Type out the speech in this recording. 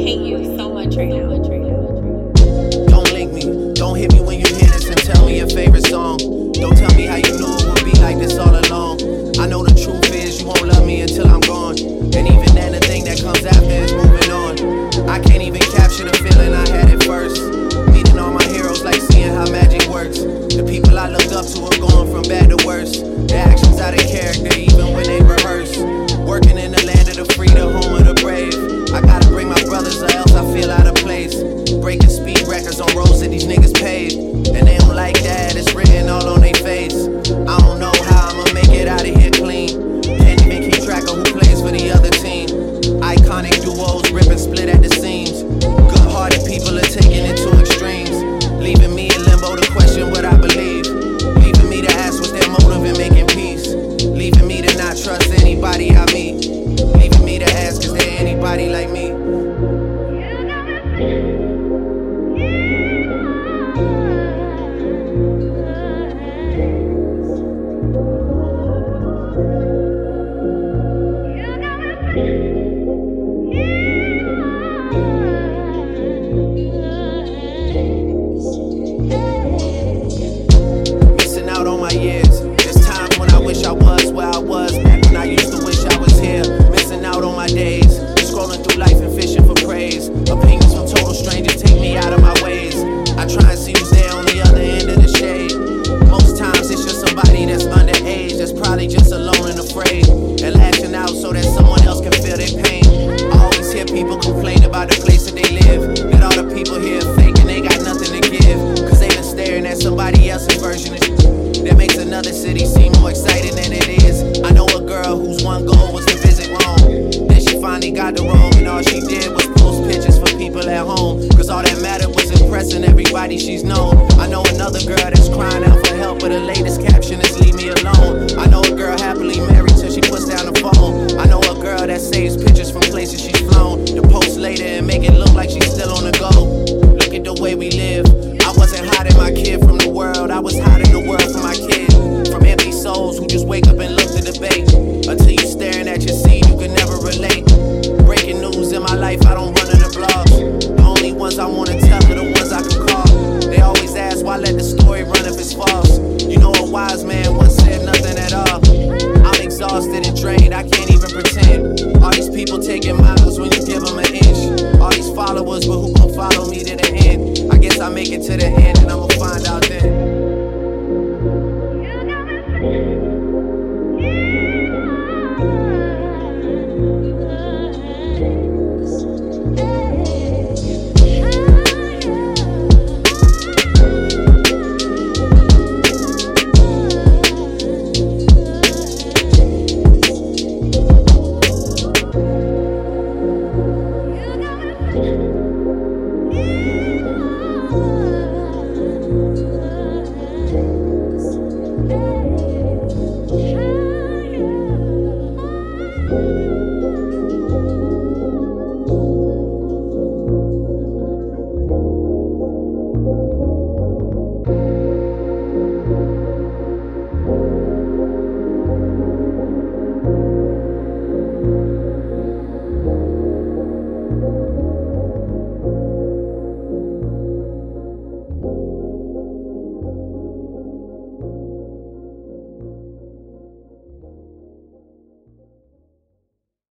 hate you so much right now. Don't link me, don't hit me when you hear this and tell me your favorite song. on roads that these niggas paved. And they don't like that, it's she's known. I know another girl that's crying out for help, but the latest